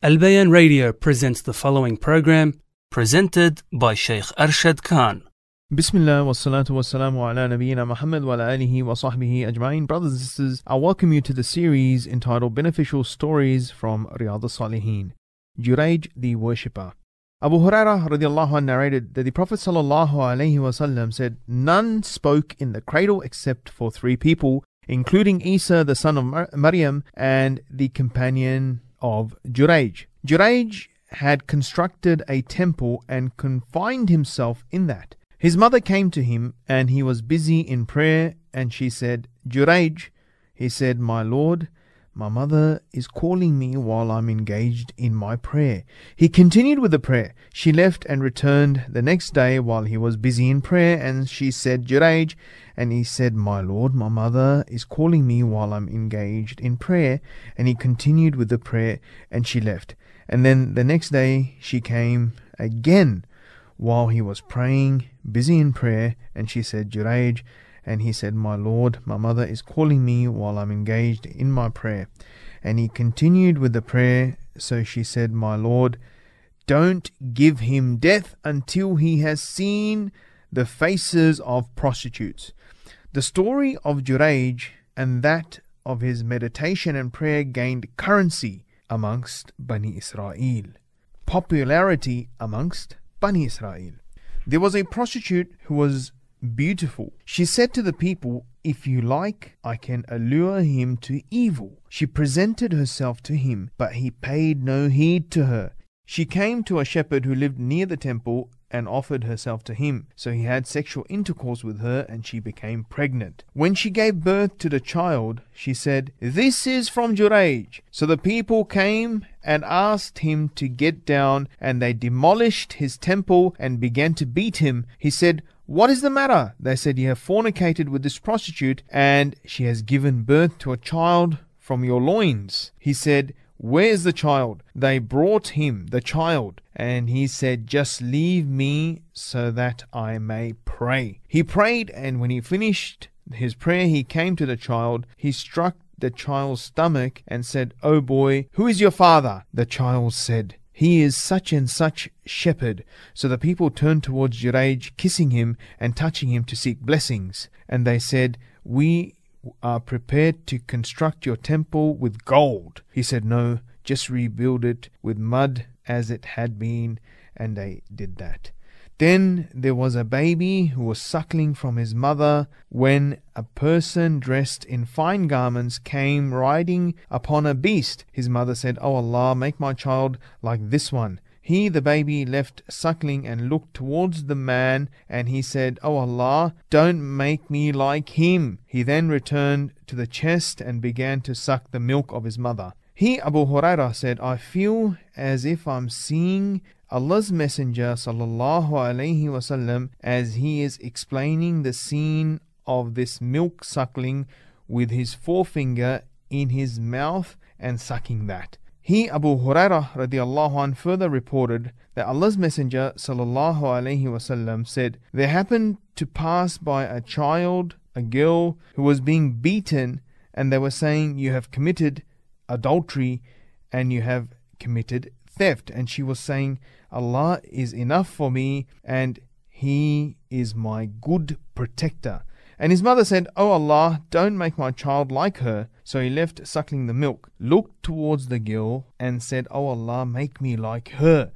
Al Bayan Radio presents the following program presented by Sheikh Arshad Khan. Bismillah wa salatu wa salamu ala nabiyyina Muhammad wa ala alihi wa sahbihi ajma'in. Brothers and sisters, I welcome you to the series entitled Beneficial Stories from Riyadh al-Salihin. Jurayj the Worshipper. Abu Hurairah radiallahu anh narrated that the Prophet sallallahu alaihi wasallam said, None spoke in the cradle except for three people, including Isa the son of Mar- Maryam and the companion of Juraj. Juraj had constructed a temple and confined himself in that. His mother came to him and he was busy in prayer and she said, Juraj, he said, My Lord, my mother is calling me while I'm engaged in my prayer. He continued with the prayer. She left and returned the next day while he was busy in prayer, and she said, Jurayj, and he said, My Lord, my mother is calling me while I'm engaged in prayer. And he continued with the prayer, and she left. And then the next day she came again while he was praying, busy in prayer, and she said, Jurayj, and he said, My Lord, my mother is calling me while I'm engaged in my prayer. And he continued with the prayer. So she said, My Lord, don't give him death until he has seen the faces of prostitutes. The story of Jurayj and that of his meditation and prayer gained currency amongst Bani Israel, popularity amongst Bani Israel. There was a prostitute who was beautiful. She said to the people, If you like, I can allure him to evil. She presented herself to him, but he paid no heed to her. She came to a shepherd who lived near the temple and offered herself to him. So he had sexual intercourse with her and she became pregnant. When she gave birth to the child, she said, This is from Jurayj. So the people came and asked him to get down and they demolished his temple and began to beat him. He said, what is the matter? They said, You have fornicated with this prostitute, and she has given birth to a child from your loins. He said, Where is the child? They brought him the child, and he said, Just leave me so that I may pray. He prayed, and when he finished his prayer, he came to the child. He struck the child's stomach and said, O boy, who is your father? The child said, he is such and such shepherd. So the people turned towards Jurayj, kissing him and touching him to seek blessings. And they said, We are prepared to construct your temple with gold. He said, No, just rebuild it with mud as it had been. And they did that. Then there was a baby who was suckling from his mother when a person dressed in fine garments came riding upon a beast. His mother said, O oh Allah, make my child like this one. He, the baby, left suckling and looked towards the man, and he said, O oh Allah, don't make me like him. He then returned to the chest and began to suck the milk of his mother. He, Abu Hurairah, said, I feel as if I'm seeing Allah's Messenger sallallahu alaihi wasallam as he is explaining the scene of this milk suckling with his forefinger in his mouth and sucking that. He Abu Hurairah radiallahu further reported that Allah's Messenger sallallahu alaihi wasallam said, There happened to pass by a child, a girl who was being beaten, and they were saying, You have committed adultery and you have committed theft. And she was saying, Allah is enough for me and He is my good protector. And his mother said, O oh Allah, don't make my child like her. So he left suckling the milk, looked towards the girl, and said, O oh Allah, make me like her.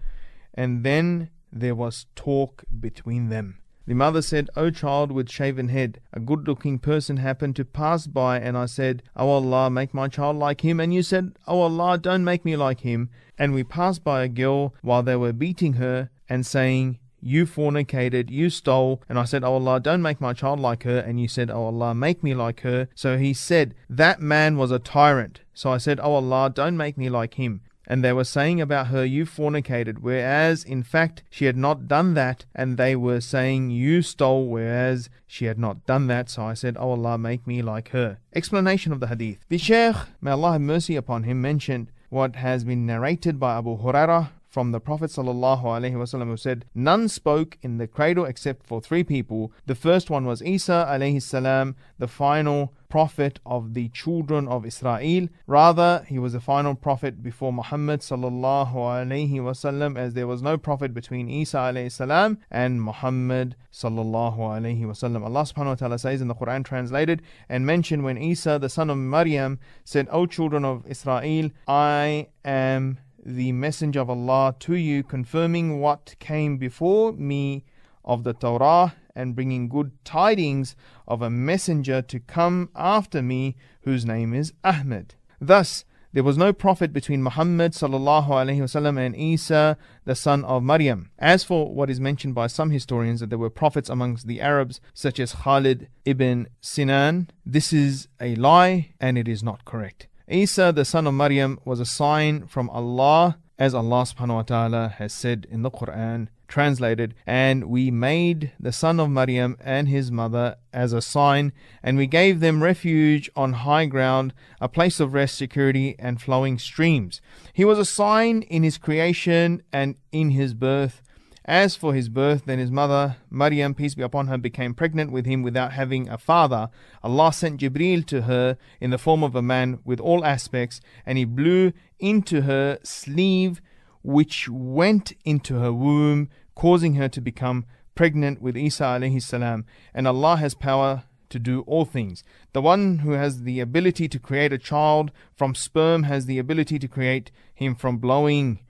And then there was talk between them. The mother said, O child with shaven head, a good looking person happened to pass by, and I said, O Allah, make my child like him. And you said, O Allah, don't make me like him. And we passed by a girl while they were beating her and saying, you fornicated, you stole. And I said, Oh Allah, don't make my child like her. And you said, Oh Allah, make me like her. So he said, That man was a tyrant. So I said, Oh Allah, don't make me like him and they were saying about her, You fornicated, whereas in fact she had not done that, and they were saying, You stole, whereas she had not done that. So I said, Oh Allah, make me like her. Explanation of the hadith. The Shaykh, may Allah have mercy upon him, mentioned what has been narrated by Abu Hurairah from the Prophet ﷺ who said, None spoke in the cradle except for three people. The first one was Isa alayhi the final prophet of the children of Israel. Rather, he was the final prophet before Muhammad sallallahu alaihi wasallam, as there was no prophet between Isa alayhi salam and Muhammad sallallahu alaihi wasallam. Allah subhanahu wa ta'ala says in the Quran translated and mentioned when Isa, the son of Maryam, said, O children of Israel, I am the messenger of Allah to you, confirming what came before me of the Torah and bringing good tidings of a messenger to come after me, whose name is Ahmed. Thus, there was no prophet between Muhammad wasallam and Isa, the son of Maryam. As for what is mentioned by some historians that there were prophets amongst the Arabs, such as Khalid ibn Sinan, this is a lie and it is not correct. Isa, the son of Maryam, was a sign from Allah, as Allah subhanahu wa ta'ala has said in the Quran, translated, and we made the son of Maryam and his mother as a sign, and we gave them refuge on high ground, a place of rest, security, and flowing streams. He was a sign in his creation and in his birth. As for his birth, then his mother, Maryam, peace be upon her, became pregnant with him without having a father. Allah sent Jibril to her in the form of a man with all aspects, and he blew into her sleeve, which went into her womb, causing her to become pregnant with Isa alayhi salam. And Allah has power to do all things. The one who has the ability to create a child from sperm has the ability to create him from blowing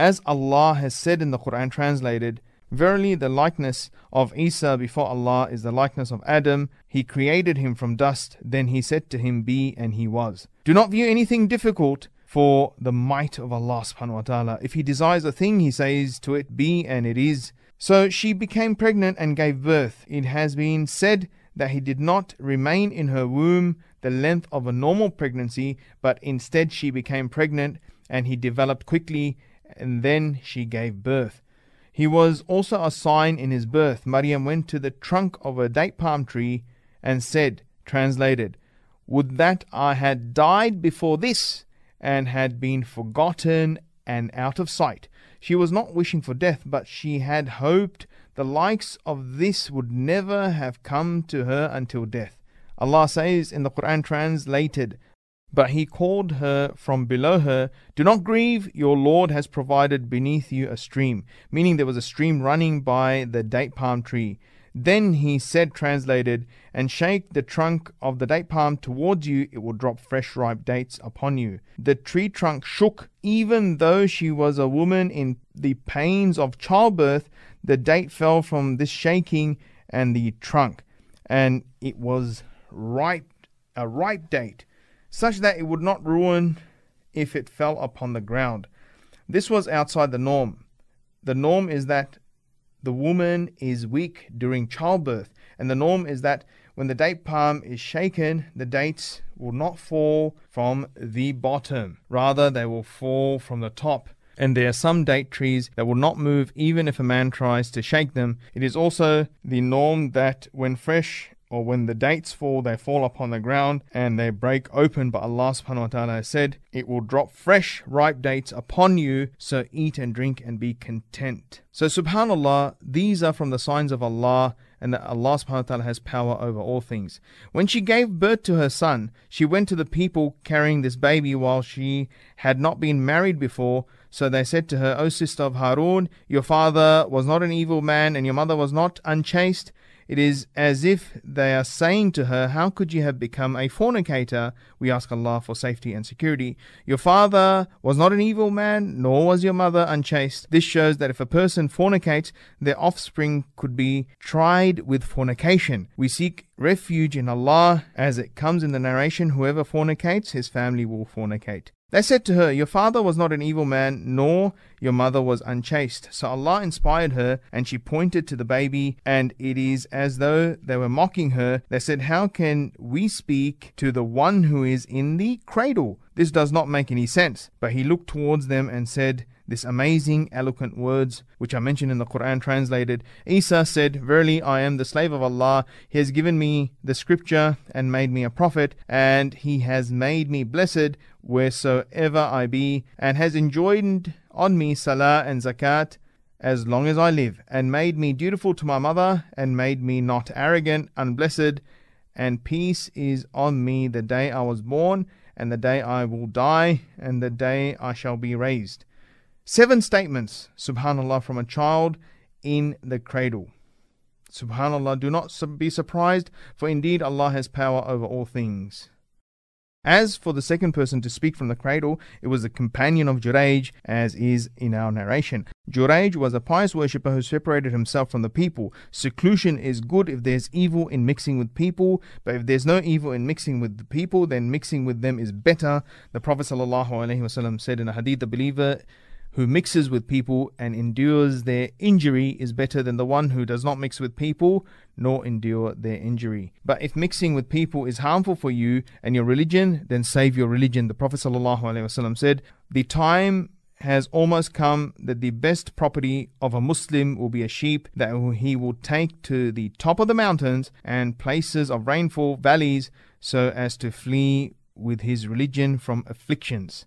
as Allah has said in the Quran translated, Verily the likeness of Isa before Allah is the likeness of Adam. He created him from dust, then he said to him, Be, and he was. Do not view anything difficult for the might of Allah subhanahu wa ta'ala. If he desires a thing, he says to it, Be, and it is. So she became pregnant and gave birth. It has been said that he did not remain in her womb the length of a normal pregnancy, but instead she became pregnant and he developed quickly and then she gave birth. He was also a sign in his birth. Maryam went to the trunk of a date palm tree and said, translated, Would that I had died before this and had been forgotten and out of sight. She was not wishing for death, but she had hoped the likes of this would never have come to her until death. Allah says in the Quran translated, but he called her from below her, Do not grieve, your Lord has provided beneath you a stream, meaning there was a stream running by the date palm tree. Then he said, translated, and shake the trunk of the date palm towards you, it will drop fresh ripe dates upon you. The tree trunk shook, even though she was a woman in the pains of childbirth. The date fell from this shaking and the trunk, and it was ripe, a ripe date such that it would not ruin if it fell upon the ground. This was outside the norm. The norm is that the woman is weak during childbirth, and the norm is that when the date palm is shaken, the dates will not fall from the bottom, rather, they will fall from the top. And there are some date trees that will not move even if a man tries to shake them. It is also the norm that when fresh or when the dates fall, they fall upon the ground and they break open. But Allah subhanahu wa ta'ala said, It will drop fresh, ripe dates upon you, so eat and drink and be content. So, subhanAllah, these are from the signs of Allah and that Allah subhanahu wa ta'ala has power over all things. When she gave birth to her son, she went to the people carrying this baby while she had not been married before. So they said to her, O sister of Harun, your father was not an evil man and your mother was not unchaste. It is as if they are saying to her, How could you have become a fornicator? We ask Allah for safety and security. Your father was not an evil man, nor was your mother unchaste. This shows that if a person fornicates, their offspring could be tried with fornication. We seek refuge in Allah, as it comes in the narration whoever fornicates, his family will fornicate. They said to her, Your father was not an evil man, nor your mother was unchaste. So Allah inspired her, and she pointed to the baby, and it is as though they were mocking her. They said, How can we speak to the one who is in the cradle? This does not make any sense. But he looked towards them and said, this amazing, eloquent words which are mentioned in the Quran translated. Isa said, Verily, I am the slave of Allah. He has given me the scripture and made me a prophet, and He has made me blessed wheresoever I be, and has enjoined on me salah and zakat as long as I live, and made me dutiful to my mother, and made me not arrogant, unblessed, and peace is on me the day I was born, and the day I will die, and the day I shall be raised. Seven statements, subhanAllah, from a child in the cradle. Subhanallah, do not be surprised, for indeed Allah has power over all things. As for the second person to speak from the cradle, it was the companion of Juraj, as is in our narration. Juraj was a pious worshipper who separated himself from the people. Seclusion is good if there's evil in mixing with people, but if there's no evil in mixing with the people, then mixing with them is better. The Prophet ﷺ said in a hadith, the believer who mixes with people and endures their injury is better than the one who does not mix with people nor endure their injury. But if mixing with people is harmful for you and your religion, then save your religion. The Prophet ﷺ said, The time has almost come that the best property of a Muslim will be a sheep that he will take to the top of the mountains and places of rainfall valleys so as to flee with his religion from afflictions.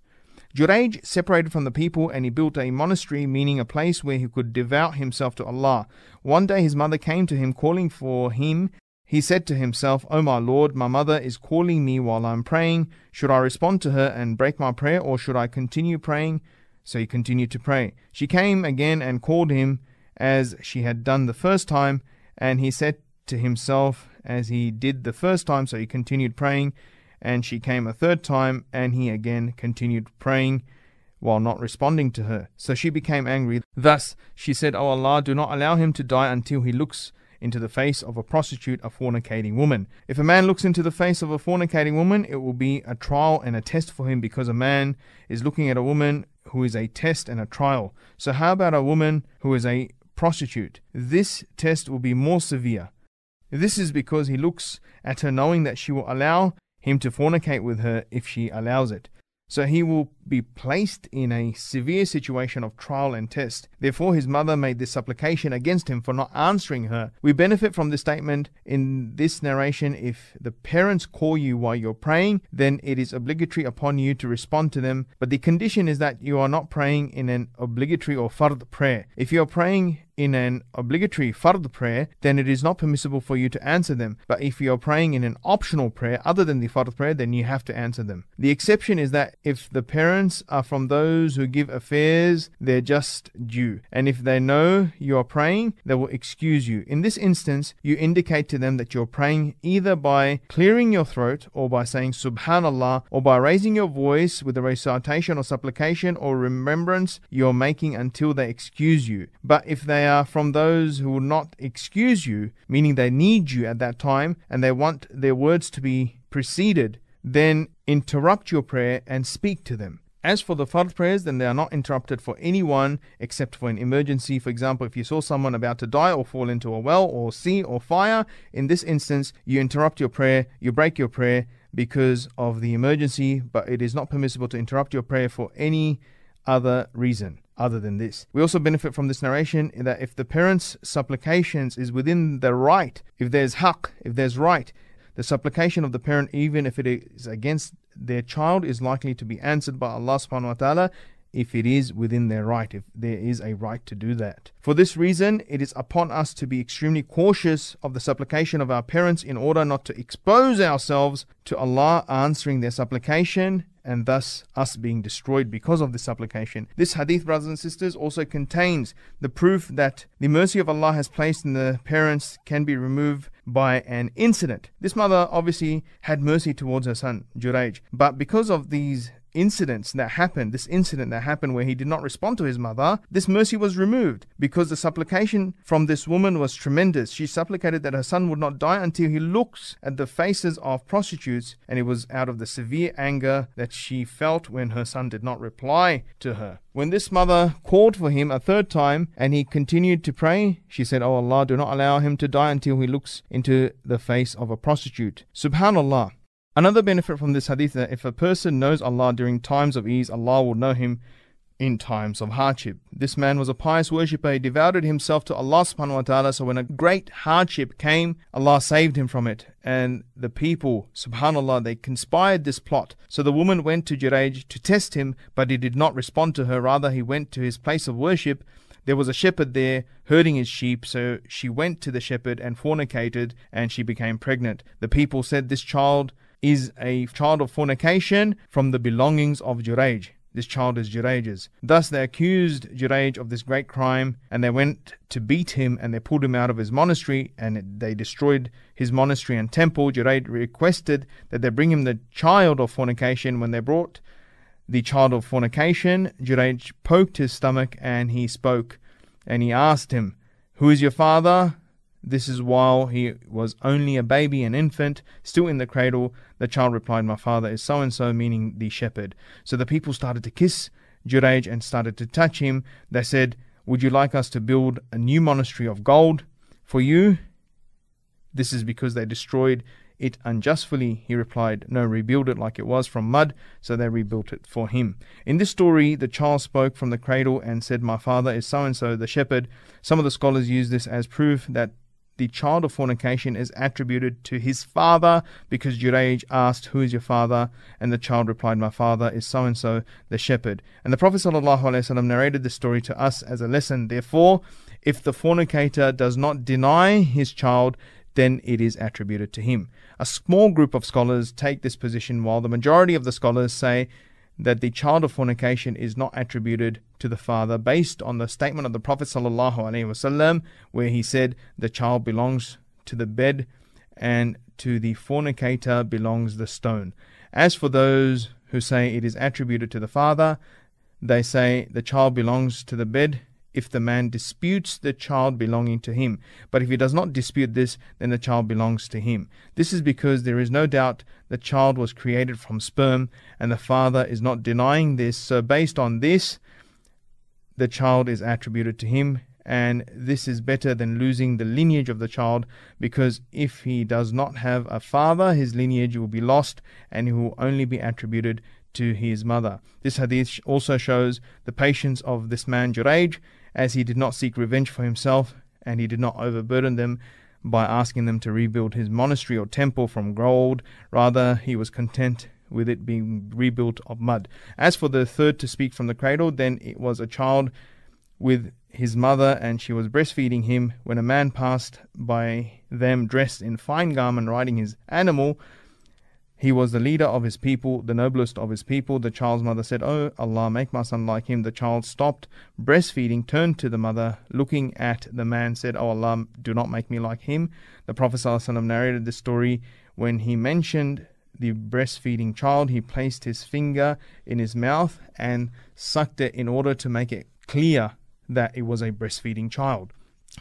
Juraj separated from the people and he built a monastery, meaning a place where he could devote himself to Allah. One day his mother came to him calling for him. He said to himself, O oh my Lord, my mother is calling me while I'm praying. Should I respond to her and break my prayer, or should I continue praying? So he continued to pray. She came again and called him as she had done the first time, and he said to himself as he did the first time, so he continued praying and she came a third time, and he again continued praying while not responding to her. So she became angry. Thus she said, O Allah, do not allow him to die until he looks into the face of a prostitute, a fornicating woman. If a man looks into the face of a fornicating woman, it will be a trial and a test for him because a man is looking at a woman who is a test and a trial. So, how about a woman who is a prostitute? This test will be more severe. This is because he looks at her knowing that she will allow him to fornicate with her if she allows it. So he will be placed in a severe situation of trial and test. Therefore, his mother made this supplication against him for not answering her. We benefit from this statement in this narration. If the parents call you while you're praying, then it is obligatory upon you to respond to them. But the condition is that you are not praying in an obligatory or fard prayer. If you are praying in an obligatory fard prayer, then it is not permissible for you to answer them. But if you are praying in an optional prayer other than the fard prayer, then you have to answer them. The exception is that if the parents are from those who give affairs their just due, and if they know you are praying, they will excuse you. In this instance, you indicate to them that you're praying either by clearing your throat or by saying Subhanallah or by raising your voice with a recitation or supplication or remembrance you're making until they excuse you. But if they they are from those who will not excuse you, meaning they need you at that time and they want their words to be preceded, then interrupt your prayer and speak to them. As for the fard prayers, then they are not interrupted for anyone except for an emergency. For example, if you saw someone about to die or fall into a well or sea or fire, in this instance, you interrupt your prayer, you break your prayer because of the emergency, but it is not permissible to interrupt your prayer for any other reason other than this. We also benefit from this narration that if the parent's supplications is within the right, if there's haqq, if there's right, the supplication of the parent, even if it is against their child, is likely to be answered by Allah subhanahu wa ta'ala if it is within their right, if there is a right to do that. For this reason, it is upon us to be extremely cautious of the supplication of our parents in order not to expose ourselves to Allah answering their supplication and thus us being destroyed because of this supplication. This hadith, brothers and sisters, also contains the proof that the mercy of Allah has placed in the parents can be removed by an incident. This mother obviously had mercy towards her son, Juraj, but because of these incidents that happened, this incident that happened where he did not respond to his mother, this mercy was removed because the supplication from this woman was tremendous. She supplicated that her son would not die until he looks at the faces of prostitutes, and it was out of the severe anger that she felt when her son did not reply to her. When this mother called for him a third time and he continued to pray, she said, Oh Allah, do not allow him to die until he looks into the face of a prostitute. Subhanallah. Another benefit from this hadith that if a person knows Allah during times of ease, Allah will know him in times of hardship. This man was a pious worshipper. He devoted himself to Allah subhanahu wa ta'ala. So when a great hardship came, Allah saved him from it. And the people, subhanAllah, they conspired this plot. So the woman went to Juraj to test him, but he did not respond to her. Rather, he went to his place of worship. There was a shepherd there herding his sheep, so she went to the shepherd and fornicated, and she became pregnant. The people said this child is a child of fornication from the belongings of Juraj. This child is Juraj's. Thus they accused Juraj of this great crime, and they went to beat him, and they pulled him out of his monastery, and they destroyed his monastery and temple. Juraj requested that they bring him the child of fornication. When they brought the child of fornication, Juraj poked his stomach, and he spoke, and he asked him, Who is your father? This is while he was only a baby, an infant, still in the cradle. The child replied, My father is so and so, meaning the shepherd. So the people started to kiss Juraj and started to touch him. They said, Would you like us to build a new monastery of gold for you? This is because they destroyed it unjustly. He replied, No, rebuild it like it was from mud. So they rebuilt it for him. In this story, the child spoke from the cradle and said, My father is so and so, the shepherd. Some of the scholars use this as proof that the child of fornication is attributed to his father because Juraj asked, Who is your father? And the child replied, My father is so and so, the shepherd. And the Prophet ﷺ narrated this story to us as a lesson. Therefore, if the fornicator does not deny his child, then it is attributed to him. A small group of scholars take this position, while the majority of the scholars say that the child of fornication is not attributed to the father based on the statement of the Prophet ﷺ where he said the child belongs to the bed and to the fornicator belongs the stone. As for those who say it is attributed to the father, they say the child belongs to the bed if the man disputes the child belonging to him. But if he does not dispute this, then the child belongs to him. This is because there is no doubt the child was created from sperm, and the father is not denying this. So, based on this, the child is attributed to him, and this is better than losing the lineage of the child because if he does not have a father, his lineage will be lost and he will only be attributed to his mother. This hadith also shows the patience of this man Juraj as he did not seek revenge for himself and he did not overburden them by asking them to rebuild his monastery or temple from gold. Rather, he was content with it being rebuilt of mud. As for the third to speak from the cradle, then it was a child with his mother, and she was breastfeeding him when a man passed by them dressed in fine garment riding his animal he was the leader of his people, the noblest of his people. The child's mother said, Oh Allah, make my son like him. The child stopped breastfeeding, turned to the mother, looking at the man, said, Oh Allah, do not make me like him. The Prophet ﷺ narrated this story when he mentioned the breastfeeding child. He placed his finger in his mouth and sucked it in order to make it clear that it was a breastfeeding child.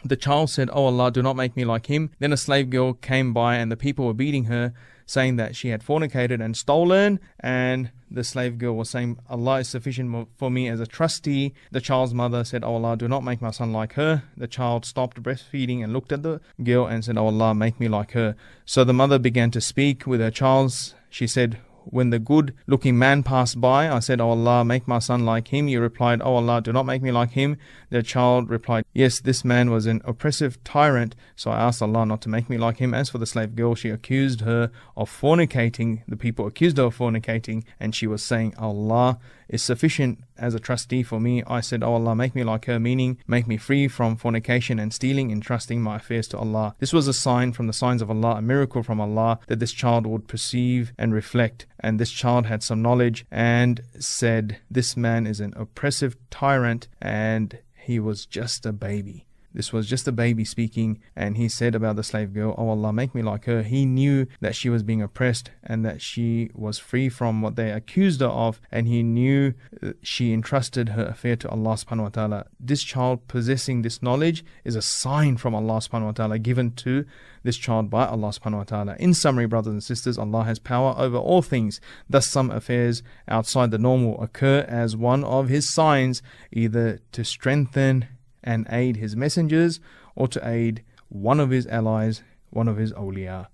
The child said, Oh Allah, do not make me like him. Then a slave girl came by and the people were beating her saying that she had fornicated and stolen, and the slave girl was saying, Allah is sufficient for me as a trustee. The child's mother said, Oh Allah, do not make my son like her. The child stopped breastfeeding and looked at the girl and said, Oh Allah, make me like her. So the mother began to speak with her child. She said, when the good looking man passed by, I said, O oh Allah, make my son like him. You replied, O oh Allah, do not make me like him. The child replied, Yes, this man was an oppressive tyrant, so I asked Allah not to make me like him. As for the slave girl, she accused her of fornicating. The people accused her of fornicating, and she was saying, Allah is sufficient as a trustee for me. I said, Oh Allah, make me like her, meaning make me free from fornication and stealing, entrusting my affairs to Allah. This was a sign from the signs of Allah, a miracle from Allah, that this child would perceive and reflect. And this child had some knowledge and said, This man is an oppressive tyrant and he was just a baby. This was just a baby speaking, and he said about the slave girl, Oh Allah, make me like her. He knew that she was being oppressed and that she was free from what they accused her of, and he knew uh, she entrusted her affair to Allah subhanahu wa ta'ala. This child possessing this knowledge is a sign from Allah subhanahu wa ta'ala given to this child by Allah subhanahu wa ta'ala. In summary, brothers and sisters, Allah has power over all things. Thus, some affairs outside the normal occur as one of His signs, either to strengthen and aid his messengers or to aid one of his allies, one of his awliya.